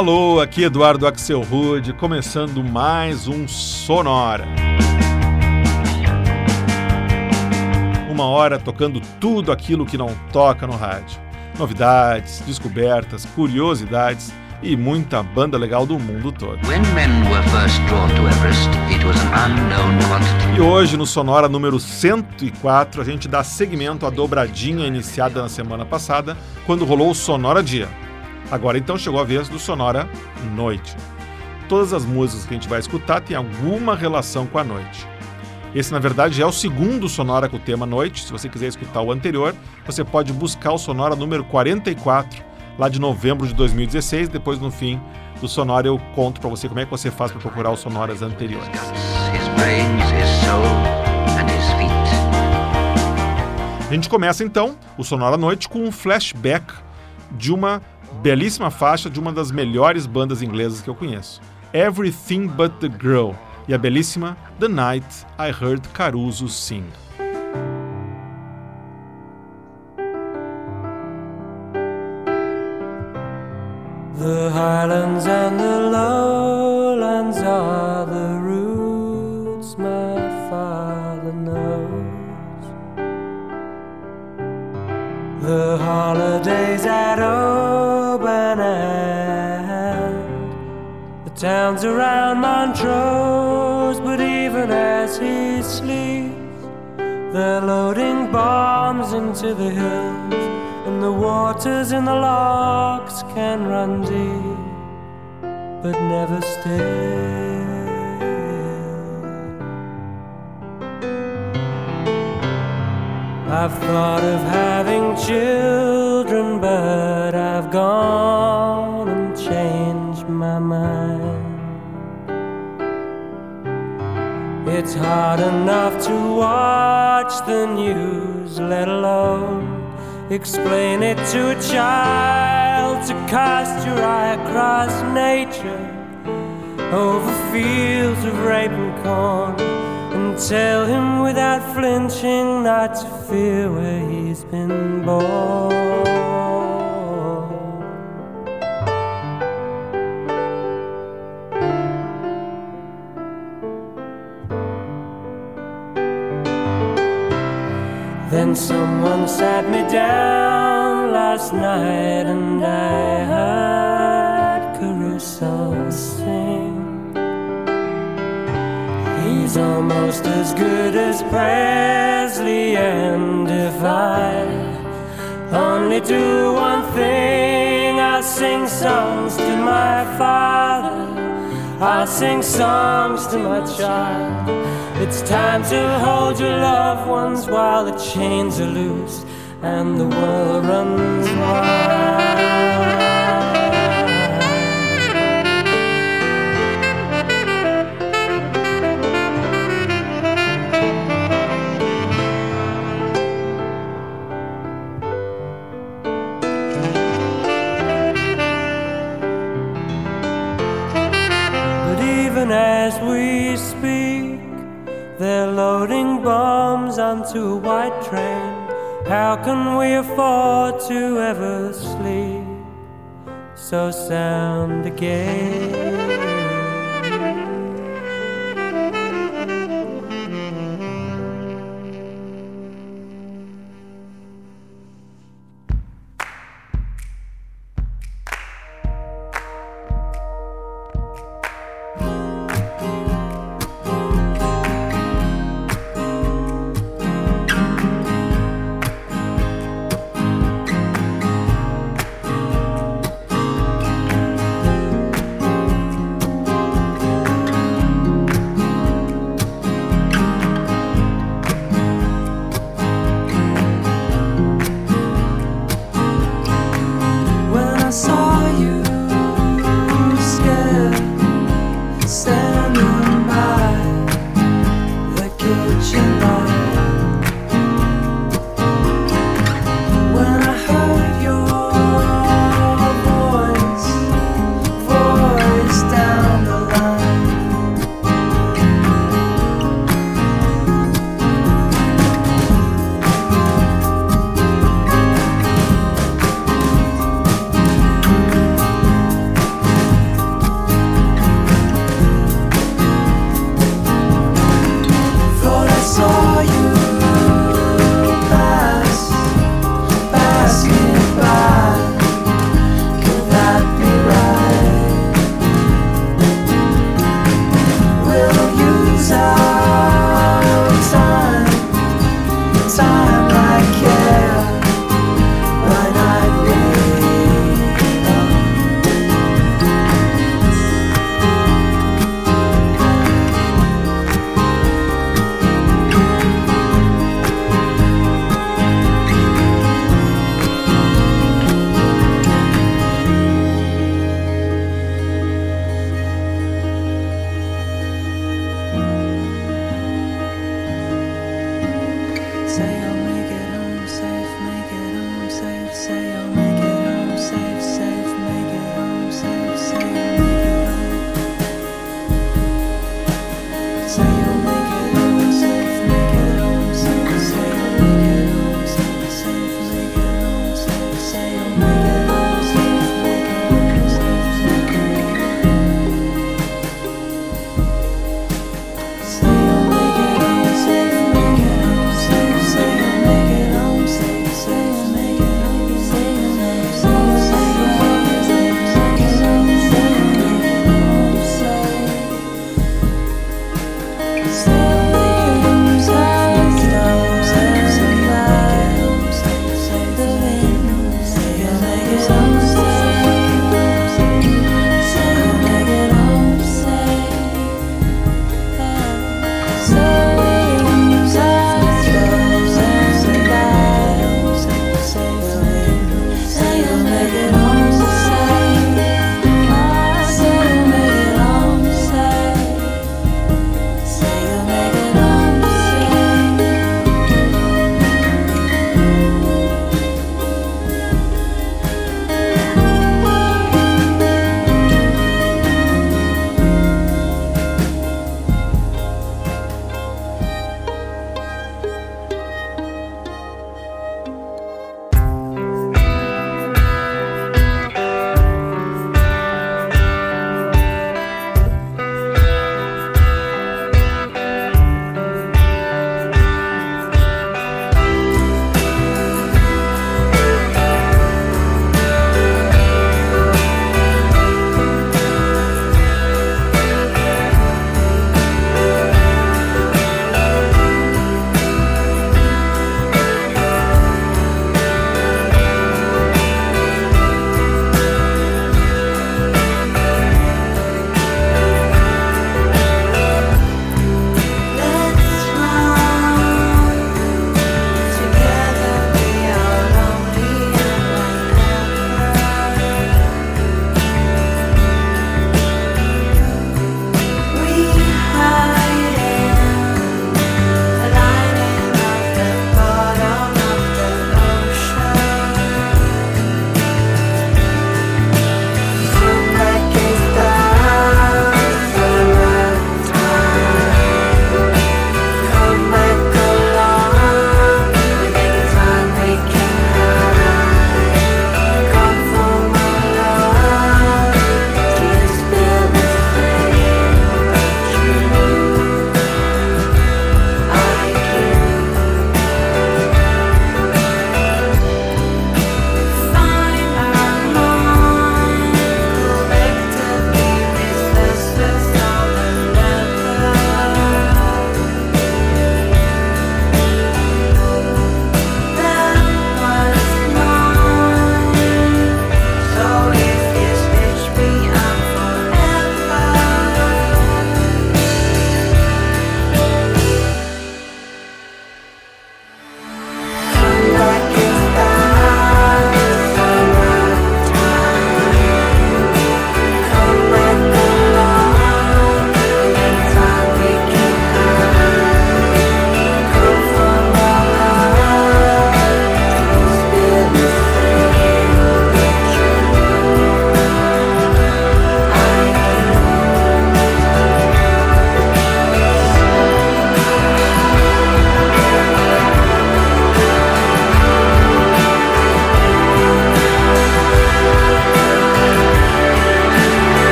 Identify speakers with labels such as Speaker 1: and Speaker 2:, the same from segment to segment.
Speaker 1: Alô, aqui Eduardo Axel Rude, começando mais um Sonora. Uma hora tocando tudo aquilo que não toca no rádio. Novidades, descobertas, curiosidades e muita banda legal do mundo todo. e hoje no Sonora número 104 a gente dá seguimento à dobradinha iniciada na semana passada, quando rolou o Sonora Dia. Agora então chegou a vez do Sonora Noite. Todas as músicas que a gente vai escutar têm alguma relação com a noite. Esse, na verdade, é o segundo Sonora com o tema Noite. Se você quiser escutar o anterior, você pode buscar o Sonora número 44, lá de novembro de 2016. Depois, no fim do Sonora, eu conto para você como é que você faz para procurar os Sonoras anteriores. A gente começa então o Sonora Noite com um flashback de uma belíssima faixa de uma das melhores bandas inglesas que eu conheço, Everything But the Girl, e a belíssima The Night I Heard Caruso Sing. The highlands and the lowlands are the roots my father knows. The holidays at Oban the towns around Montrose. But even as he sleeps, they're loading bombs into the hills and the waters in the lochs can run deep, but never stay. I've thought of having children, but I've It's hard enough to watch the news, let alone Explain it to a child to cast your eye across nature over fields of rape and corn and tell him without flinching not to fear where he's been born. Then someone sat me down last night and I heard Caruso sing. He's almost as good as Presley, and if I only do one thing, I'll sing songs to my father. I'll sing songs to my child. It's time to hold your loved ones while the chains are loose and the world runs wild. As we they're loading bombs onto a white train. How can we afford to ever sleep so sound again?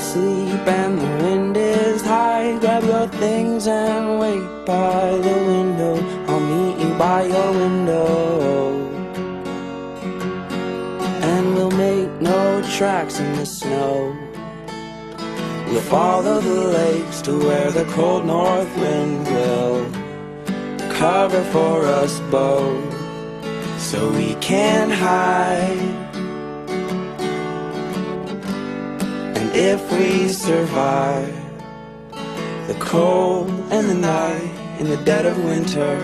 Speaker 2: Asleep and the wind is high. Grab your things and wait by the window. I'll meet you by your window. And we'll make no tracks in the snow. We'll follow the lakes to where the cold north wind will cover for us both so we can hide. If we survive the cold and the night in the dead of winter,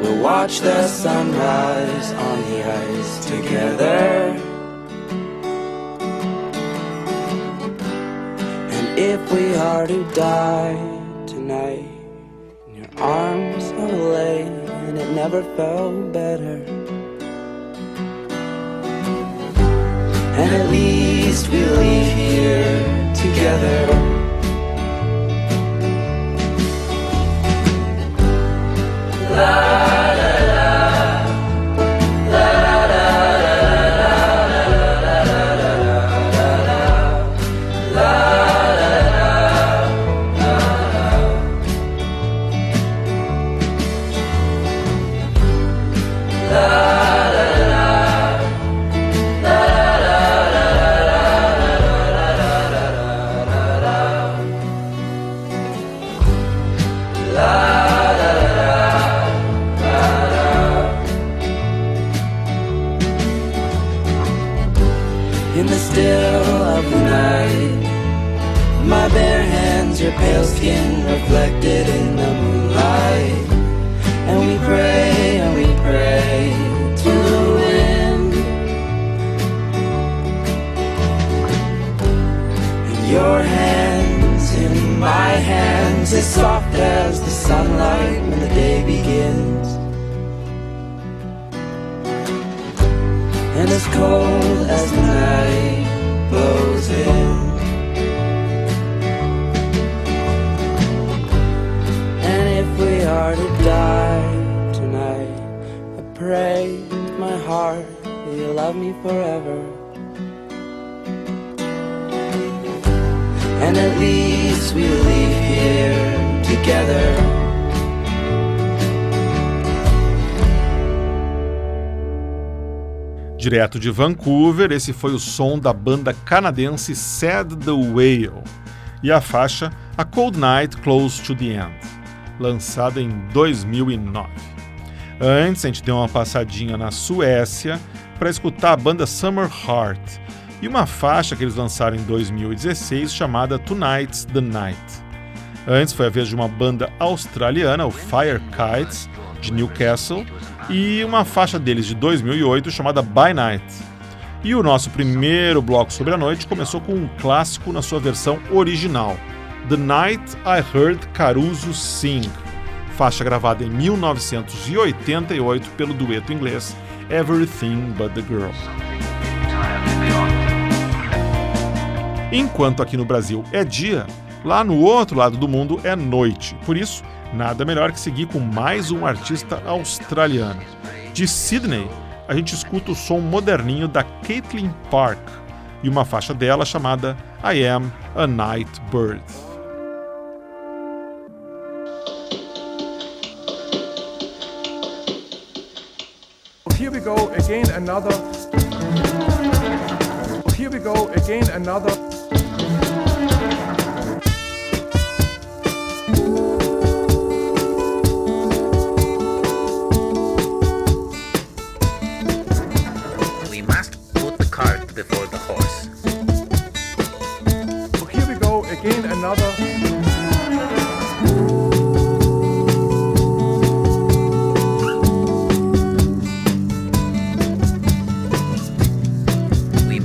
Speaker 2: we'll watch the sunrise on the ice together. And if we are to die tonight, in your arms I will lay and it never felt better. at least we leave here together. Love And at least we leave here together.
Speaker 3: Direto de Vancouver, esse foi o som da banda canadense Sad the Whale e a faixa A Cold Night Close to the End, lançada em 2009. Antes, a gente deu uma passadinha na Suécia para escutar a banda Summer Heart e uma faixa que eles lançaram em 2016 chamada Tonight's the Night. Antes foi a vez de uma banda australiana, o Fire Kites, de Newcastle, e uma faixa deles de 2008 chamada By Night. E o nosso primeiro bloco sobre a noite começou com um clássico na sua versão original, The Night I Heard Caruso Sing, faixa gravada em 1988 pelo dueto inglês Everything But the Girl. Enquanto aqui no Brasil é dia, lá no outro lado do mundo é noite. Por isso, Nada melhor que seguir com mais um artista australiano. De Sydney, a gente escuta o som moderninho da Caitlin Park e uma faixa dela chamada I Am a Night Bird. Here we go again another. We must put the cart before the horse. Here we go again another.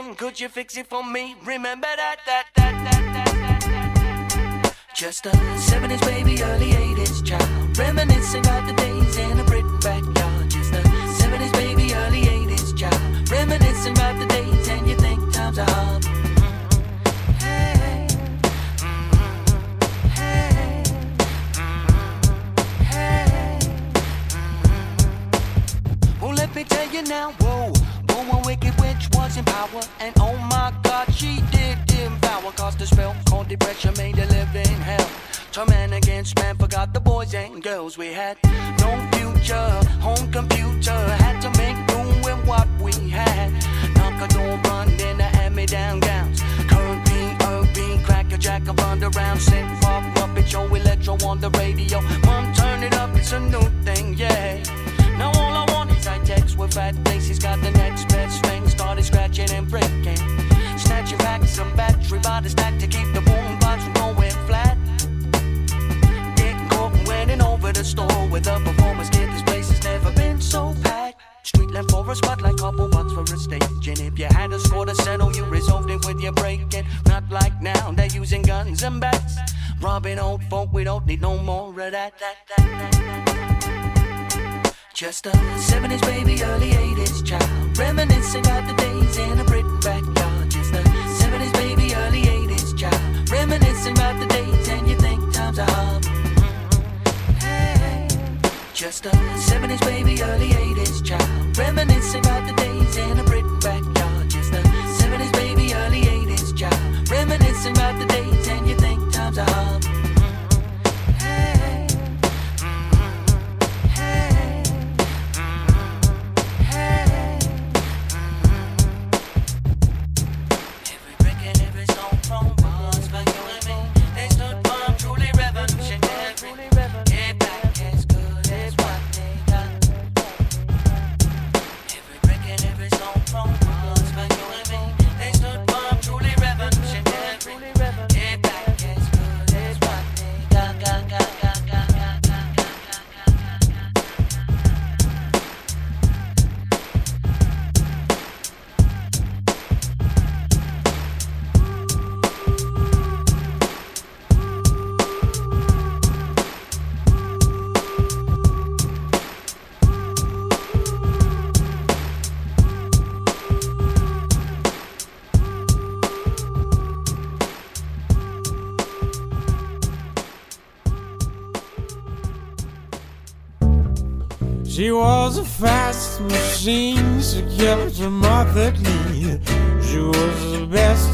Speaker 2: him. Could you fix it for me? Remember that, that, that, that,
Speaker 4: that, that, that. Just a 70s baby, early 80s child. Reminiscing about the days in a brick backyard.
Speaker 5: Just a 70s baby, early 80s child. Reminiscing about the days, and you think times are hard.
Speaker 4: Let me tell you now, whoa a wicked witch was in power. And oh my god, she did devour. Cause the spell called depression made a living hell. Turn man against man, forgot the boys and girls we had. No future, home computer. Had to make do with what we had. Knock a door, run in the hand me down gowns. Beat, crack a jack of underground. Synth pop, puppet show, electro on the radio. Mom, turn it up, it's a new thing, yeah. All I text with fat faces. Got the next best thing. Started scratching and breaking. Snatching back some battery by the stack to keep the boom box from going flat. Getting caught and winning over the store with a performance kit. This place has never been so packed. Street left for a spotlight, couple bucks for a stage. And if you had a score to settle, you resolved it with your breaking. Not like now, they're using guns and bats. Robbing old folk, we don't need no more of that, that, that, that. Just a 70s baby, early 80s child. Reminiscing about the days in a Britain backyard. Just a 70s baby, early 80s child. Reminiscing about the days and you think times are hard. Hey. Just a 70s baby, early 80s child. Reminiscing about the days in a
Speaker 6: She was a fast machine, she kept her mother clean. She was the best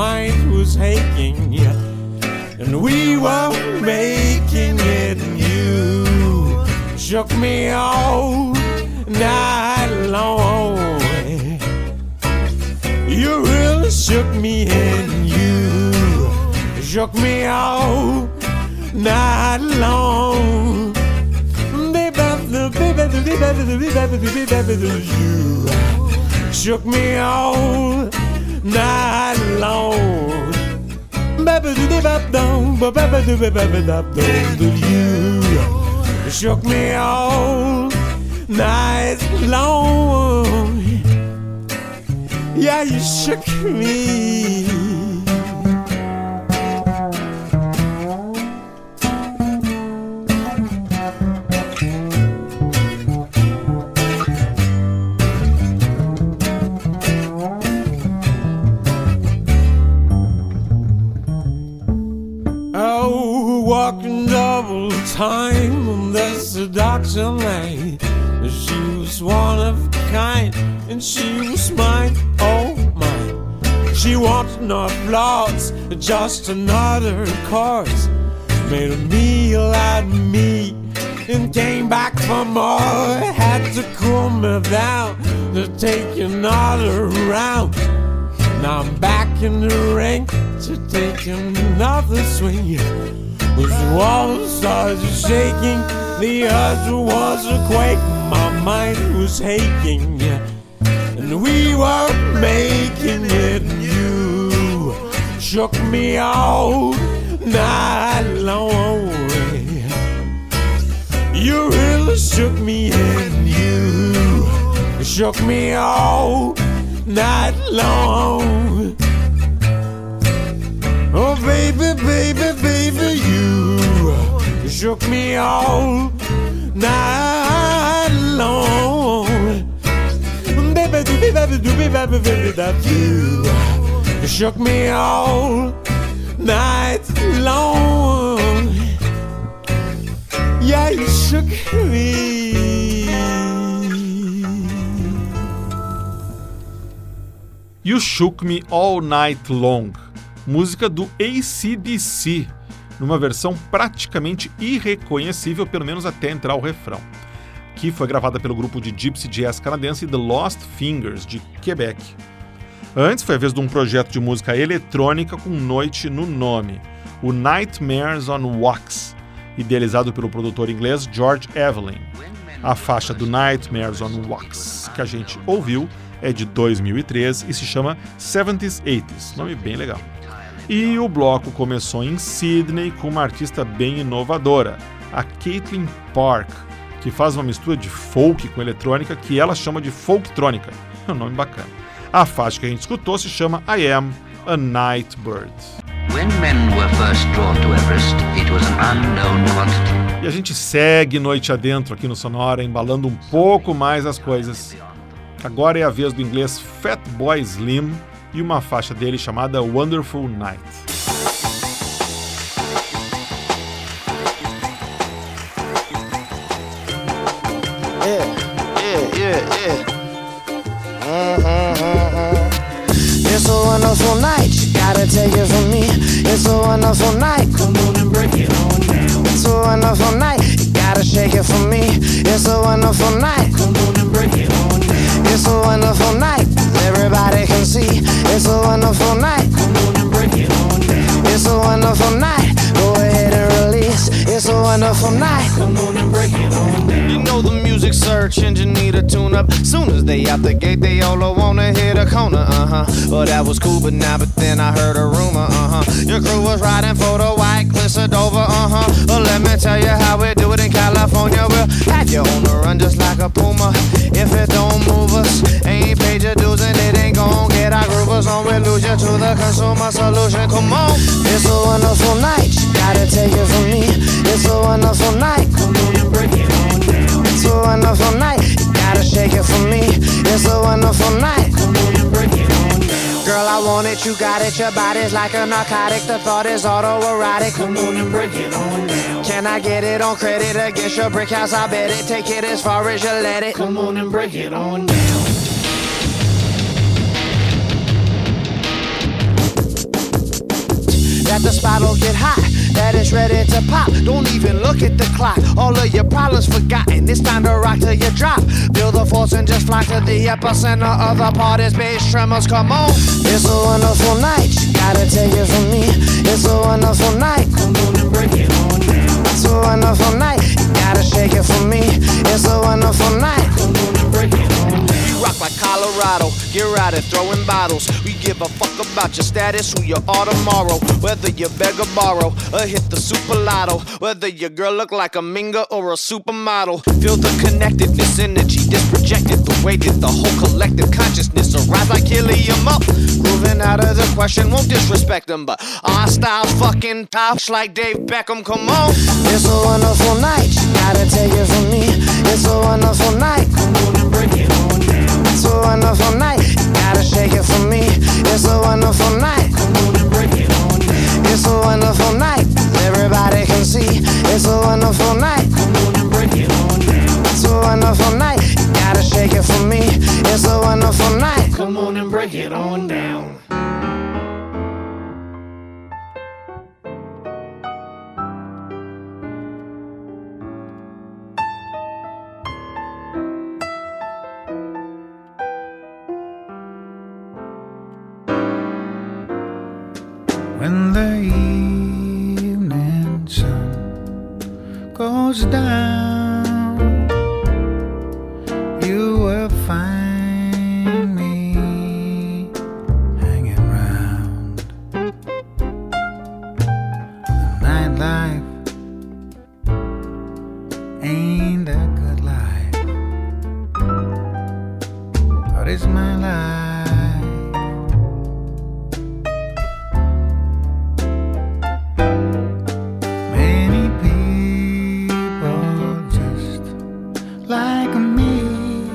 Speaker 6: mind was aching, yeah. And we were making it, and you shook me all night long. You really shook me, and you shook me all night long. You shook me all night long. Baba do de bop down, baba do baba dop down, do you shook me all night long? Yeah, you shook me. Double time on the seduction lane. She was one of a kind, and she was mine, oh mine. She wanted no flaws, just another course. Made a meal out of me, and came back for more. Had to cool me down to take another round. Now I'm back in the ring to take another swing. The walls started shaking, the earth was a quake, my mind was aching. And we were making it, you shook me all night long. You really shook me, and you shook me all night long. Oh, baby, baby, baby, you shook me all night long. Baby, doobie, baby, doobie, baby, baby, that you shook me all night long. Yeah, you shook me.
Speaker 3: You Shook Me All Night Long, música do ACDC, numa versão praticamente irreconhecível, pelo menos até entrar o refrão, que foi gravada pelo grupo de gypsy jazz canadense The Lost Fingers, de Quebec. Antes foi a vez de um projeto de música eletrônica com noite no nome, o Nightmares on Wax, idealizado pelo produtor inglês George Evelyn. A faixa do Nightmares on Wax que a gente ouviu é de 2003 e se chama 70s 80s, nome bem legal. E o bloco começou em Sydney com uma artista bem inovadora, a Caitlin Park, que faz uma mistura de folk com eletrônica que ela chama de folktrônica. É um nome bacana. A faixa que a gente escutou se chama I Am a Night Bird.
Speaker 7: When men were first drawn to Everest, it was an unknown quantity.
Speaker 3: E a gente segue noite adentro aqui no Sonora, embalando um pouco mais as coisas. Agora é a vez do inglês Fatboy Slim e uma faixa dele chamada Wonderful Night.
Speaker 8: Wonderful night, take me. Wonderful night, wonderful night, shake it for me. It's a wonderful night, come on and break it on down. It's a wonderful night, see. It's a wonderful night, come on and break it on down. It's a wonderful night, go ahead and release. It's a wonderful night, come on and break it on down.
Speaker 9: You know the music search engine need a tune up. Soon as they out the gate, they all wanna hit a corner, uh huh. Well, that was cool, but now, but then I heard a rumor, uh huh. Your crew was riding for the white Dover, uh huh. Well, let me tell you how we do it in California. We'll have you on the run just like a puma. If it don't move us, ain't paid your dues and it ain't gon' get our groovers on. We lose you to the consumer solution. Come on.
Speaker 8: It's a wonderful night, you gotta take it from me. It's a wonderful night, come on and break it on down. It's a wonderful night, you gotta shake it for me. It's a wonderful night, come on
Speaker 9: Girl, I want it, you got it. Your body's like a narcotic. The thought is autoerotic.
Speaker 8: Come on and break it on down.
Speaker 9: Can I get it on credit against your brick house? I bet it. Take it as far as you let it.
Speaker 8: Come on and break it on down.
Speaker 9: That the spot'll get hot, that it's ready to pop. Don't even look at the clock. All of your problems forgotten. It's time to rock till you drop. Feel the force and just fly to the epicenter of the party's bass tremors. Come on.
Speaker 8: It's a wonderful night, you gotta take it from me. It's a wonderful night, come on and break it on down. It's a wonderful night, you gotta shake it for me. It's a wonderful night, come on and break it on down.
Speaker 9: We rock like Colorado. Get right at throwing bottles. We give a fuck about your status, who you are tomorrow. Whether you beg or borrow, or hit the super lotto. Whether your girl look like a minga or a supermodel. Feel the connectedness, energy that's projected. The way that the whole collective consciousness arise like helium up. Moving out of the question, won't disrespect them, but our style's fucking top like Dave Beckham. Come on.
Speaker 8: It's a wonderful night, you gotta take it from me. It's a wonderful night, come on and break it on down. It's a wonderful night, you gotta shake it for me. It's a wonderful night, come on and break it on down. It's a wonderful night, everybody can see. It's a wonderful night. It's a wonderful night, you gotta shake it for me. It's a wonderful night, come on and break it on down.
Speaker 6: The evening sun goes down,
Speaker 10: like me.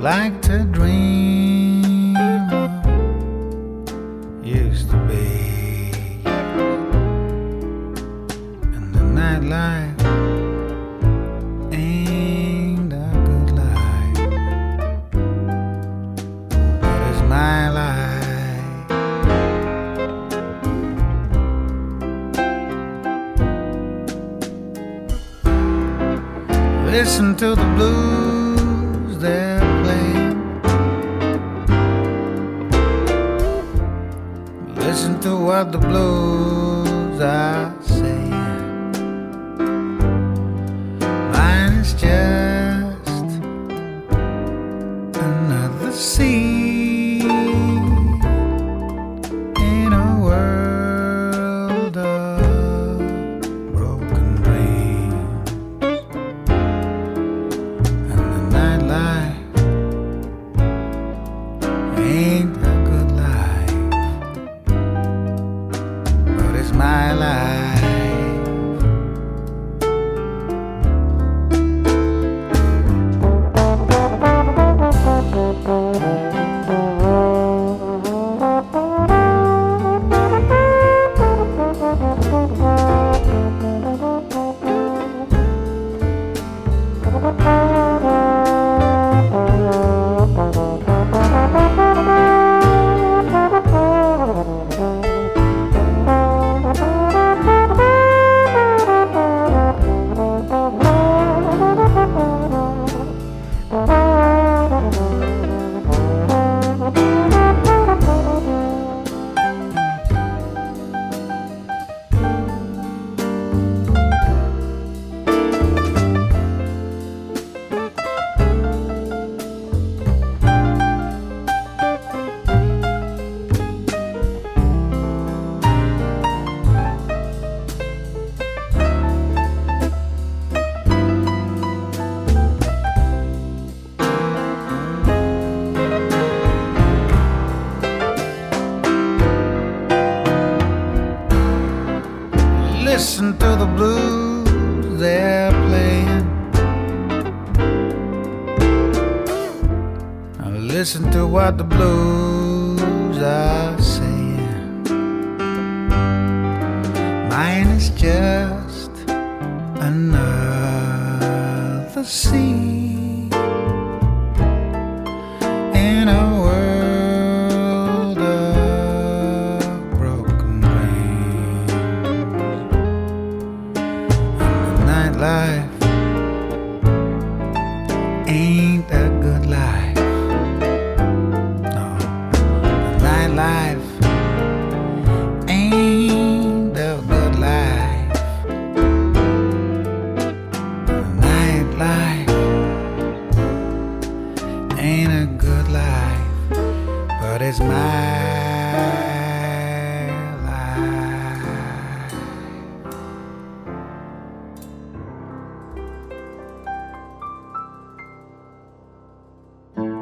Speaker 10: Like to dream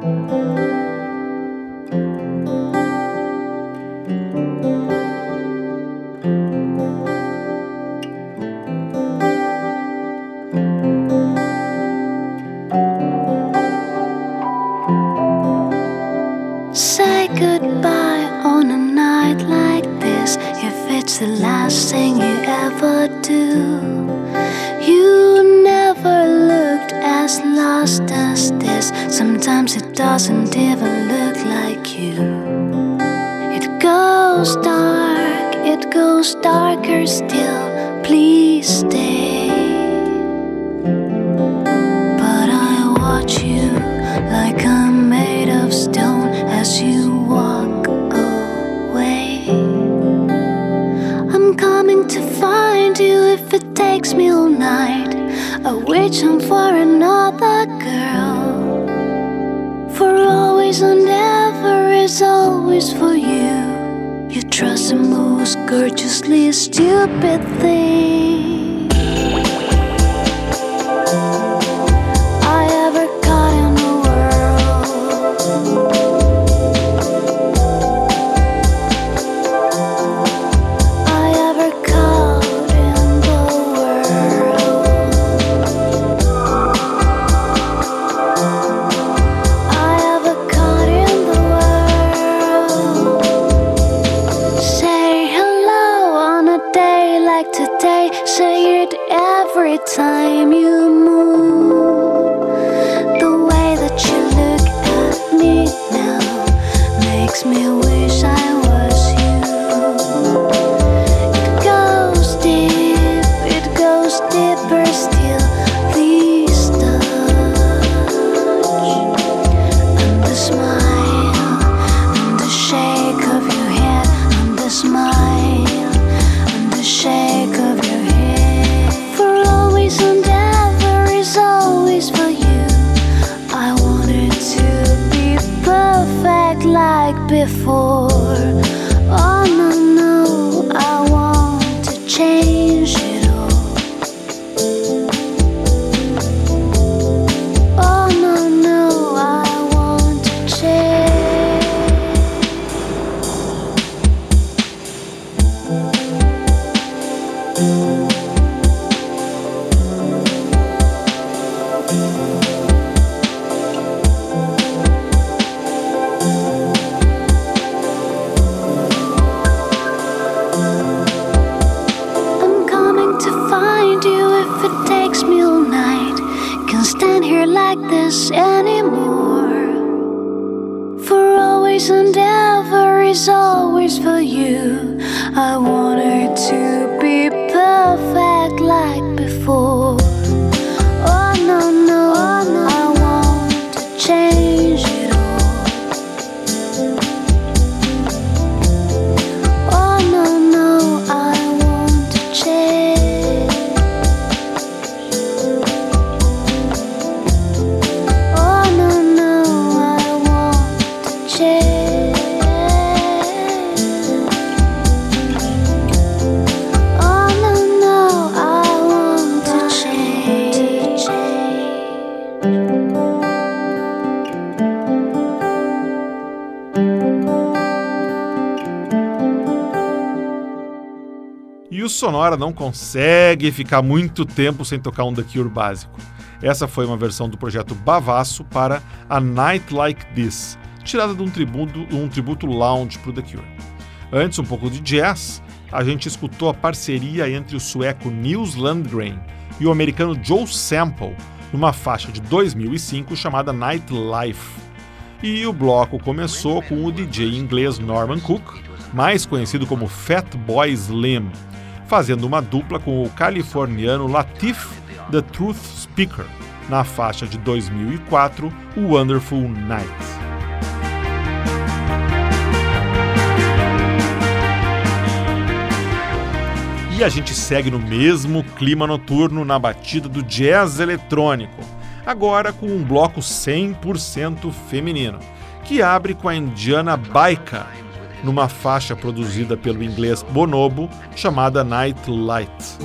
Speaker 11: Música Sonora não consegue ficar muito tempo sem tocar um The Cure básico. Essa foi uma versão do projeto Bavasso para A Night Like This, tirada de um tributo, um tributo lounge para o The Cure. Antes, um pouco de jazz, a gente escutou a parceria entre o sueco Nils Landgren e o americano Joe Sample numa faixa de 2005 chamada Nightlife. E o bloco começou com o DJ inglês Norman Cook, mais conhecido como Fatboy Slim, fazendo uma dupla com o californiano Latif The Truth Speaker, na faixa de 2004, Wonderful Night. E a gente segue no mesmo clima noturno na batida do jazz eletrônico, agora com um bloco 100% feminino, que abre com a indiana Baika, numa faixa produzida pelo inglês Bonobo chamada Night Light.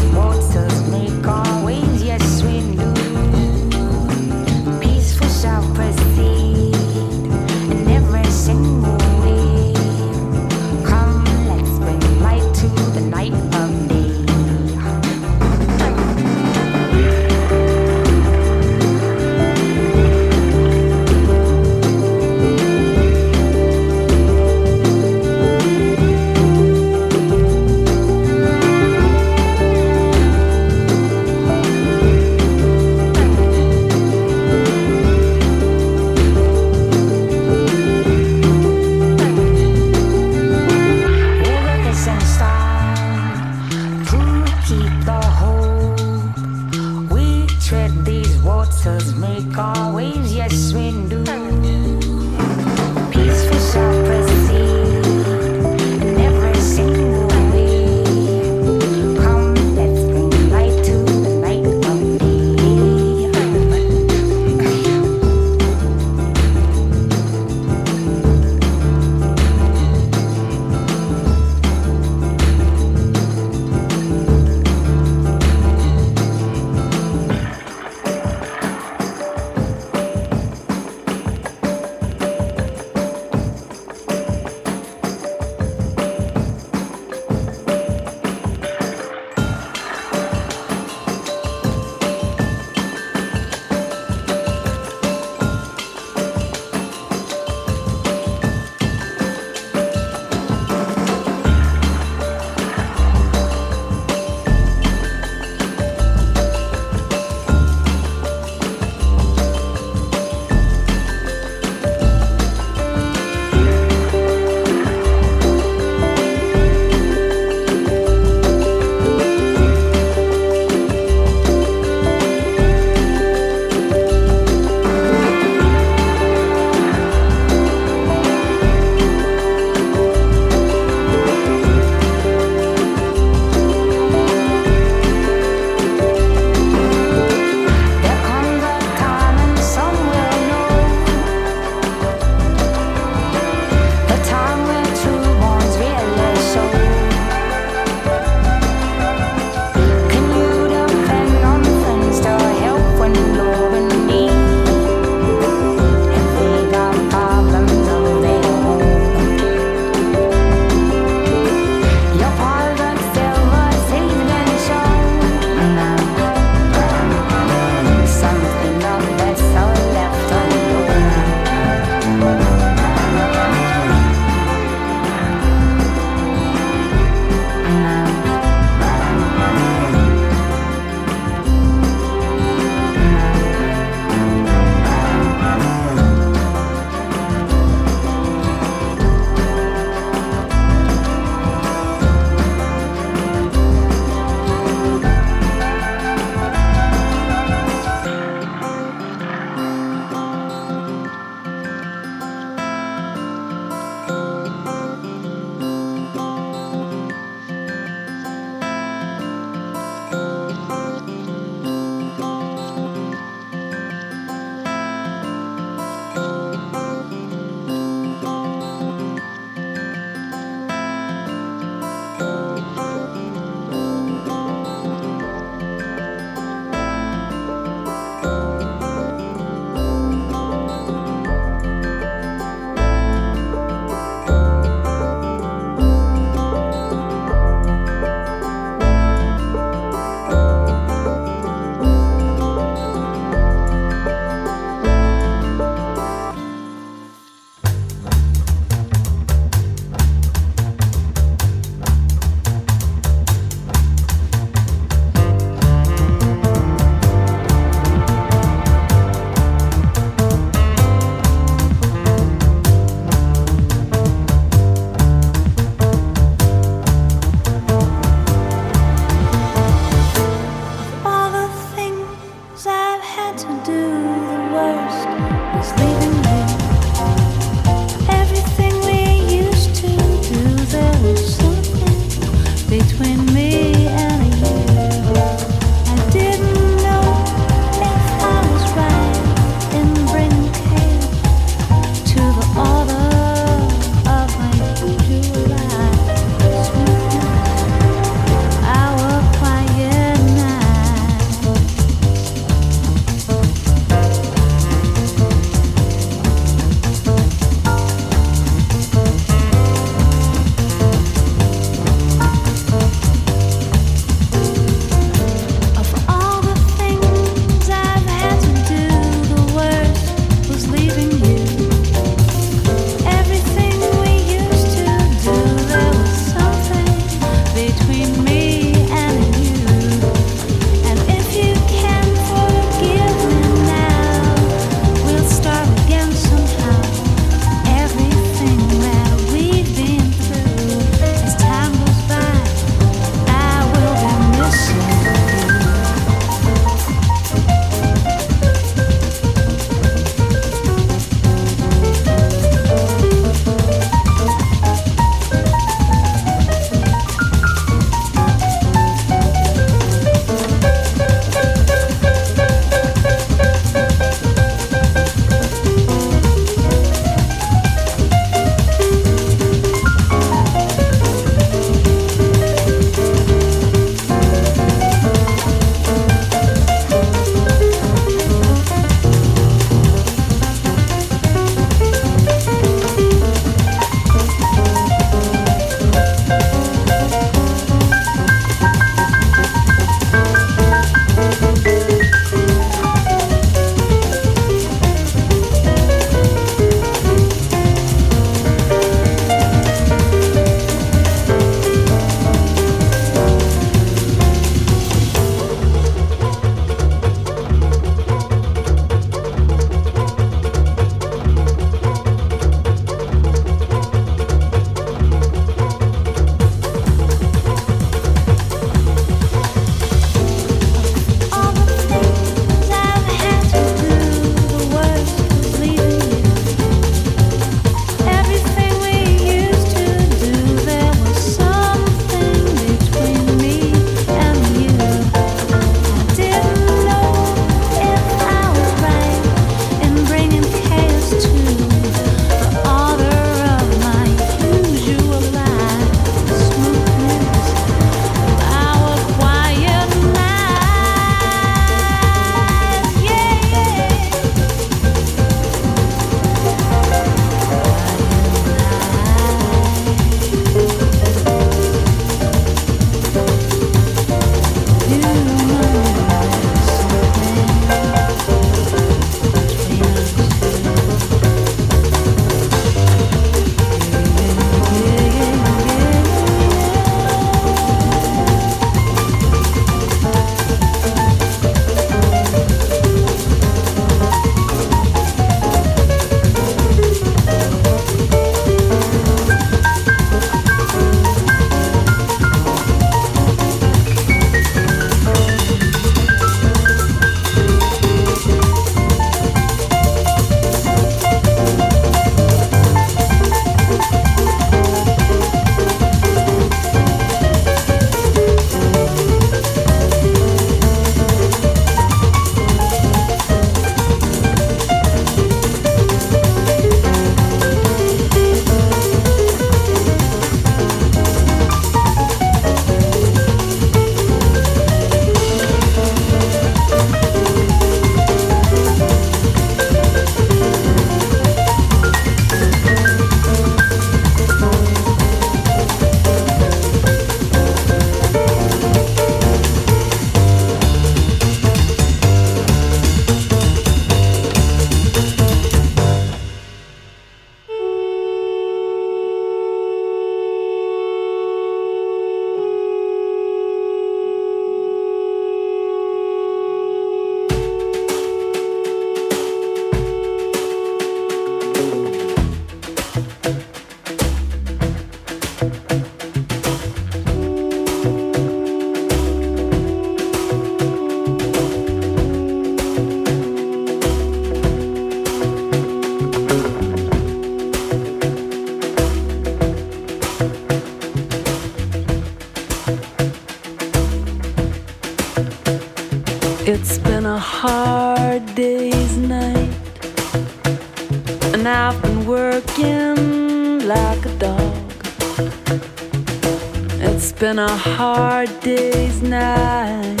Speaker 12: It's a hard day's night.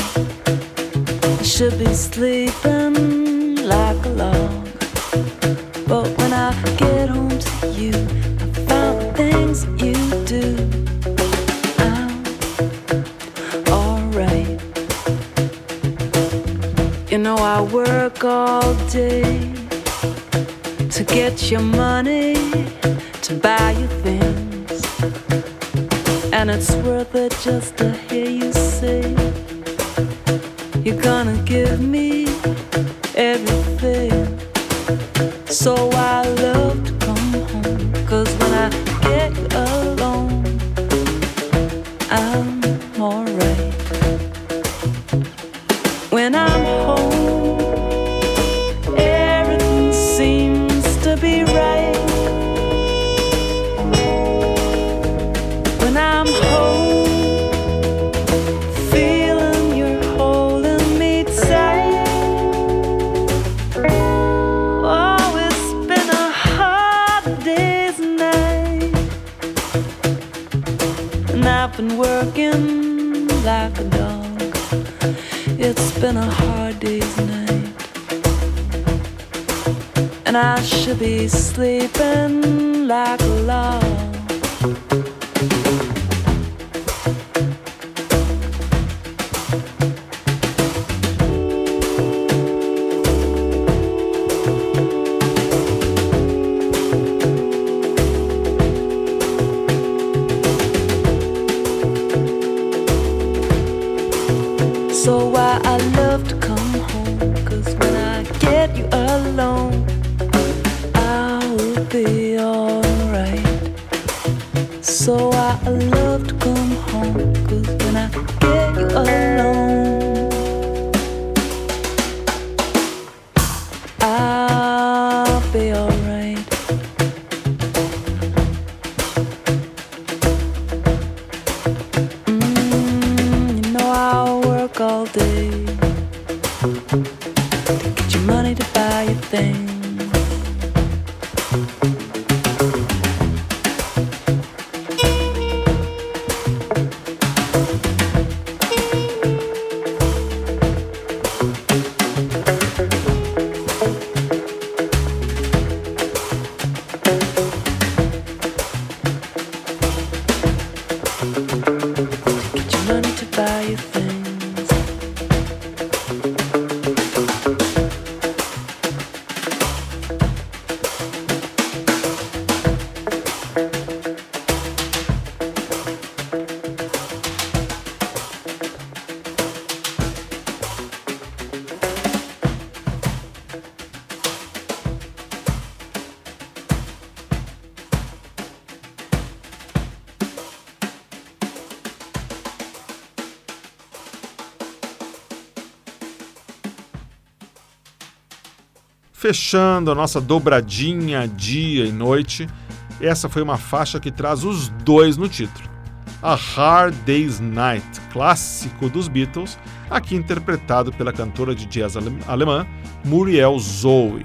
Speaker 12: I should be sleeping like a log. But when I get home to you, I found the things you do. I'm alright. You know, I work all day to get your money to buy you things. And it's worth it just to hear you say, You're gonna give me
Speaker 3: Fechando a nossa dobradinha dia e noite, essa foi uma faixa que traz os dois no título. A Hard Day's Night, clássico dos Beatles, aqui interpretado pela cantora de jazz ale- alemã Muriel Zoe.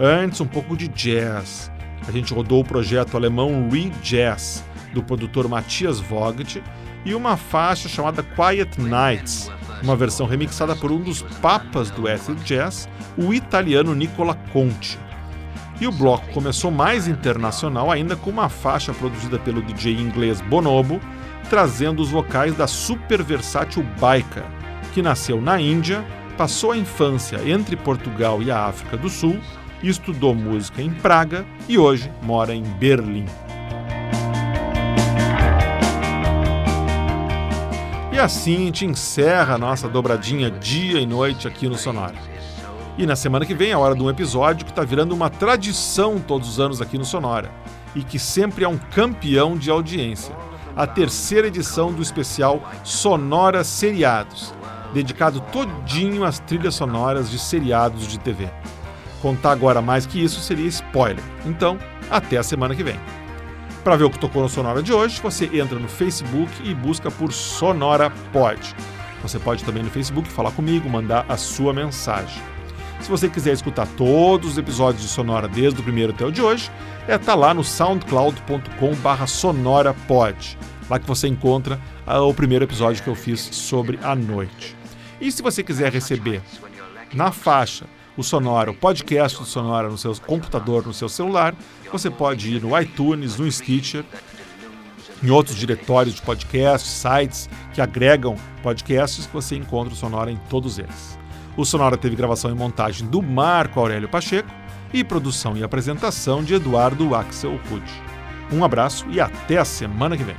Speaker 3: Antes, um pouco de jazz. A gente rodou o projeto alemão Re-Jazz, do produtor Matthias Vogt, e uma faixa chamada Quiet Nights, uma versão remixada por um dos papas do acid jazz, o italiano Nicola Conti. E o bloco começou mais internacional ainda com uma faixa produzida pelo DJ inglês Bonobo, trazendo os vocais da super versátil Baika, que nasceu na Índia, passou a infância entre Portugal e a África do Sul, estudou música em Praga e hoje mora em Berlim. E assim a gente encerra a nossa dobradinha dia e noite aqui no Sonora. E na semana que vem é hora de um episódio que está virando uma tradição todos os anos aqui no Sonora e que sempre é um campeão de audiência. A terceira edição do especial Sonora Seriados, dedicado todinho às trilhas sonoras de seriados de TV. Contar agora mais que isso seria spoiler. Então, até a semana que vem. Para ver o que tocou no Sonora de hoje, você entra no Facebook e busca por Sonora Pod. Você pode também no Facebook falar comigo, mandar a sua mensagem. Se você quiser escutar todos os episódios de Sonora desde o primeiro até o de hoje, é tá lá no soundcloud.com/sonorapod. Lá que você encontra ah, o primeiro episódio que eu fiz sobre a noite. E se você quiser receber na faixa o Sonora, o podcast do Sonora no seu computador, no seu celular, você pode ir no iTunes, no Stitcher, em outros diretórios de podcasts, sites que agregam podcasts, você encontra o Sonora em todos eles. O Sonora teve gravação e montagem do Marco Aurélio Pacheco e produção e apresentação de Eduardo Axel Rude. Um abraço e até a semana que vem.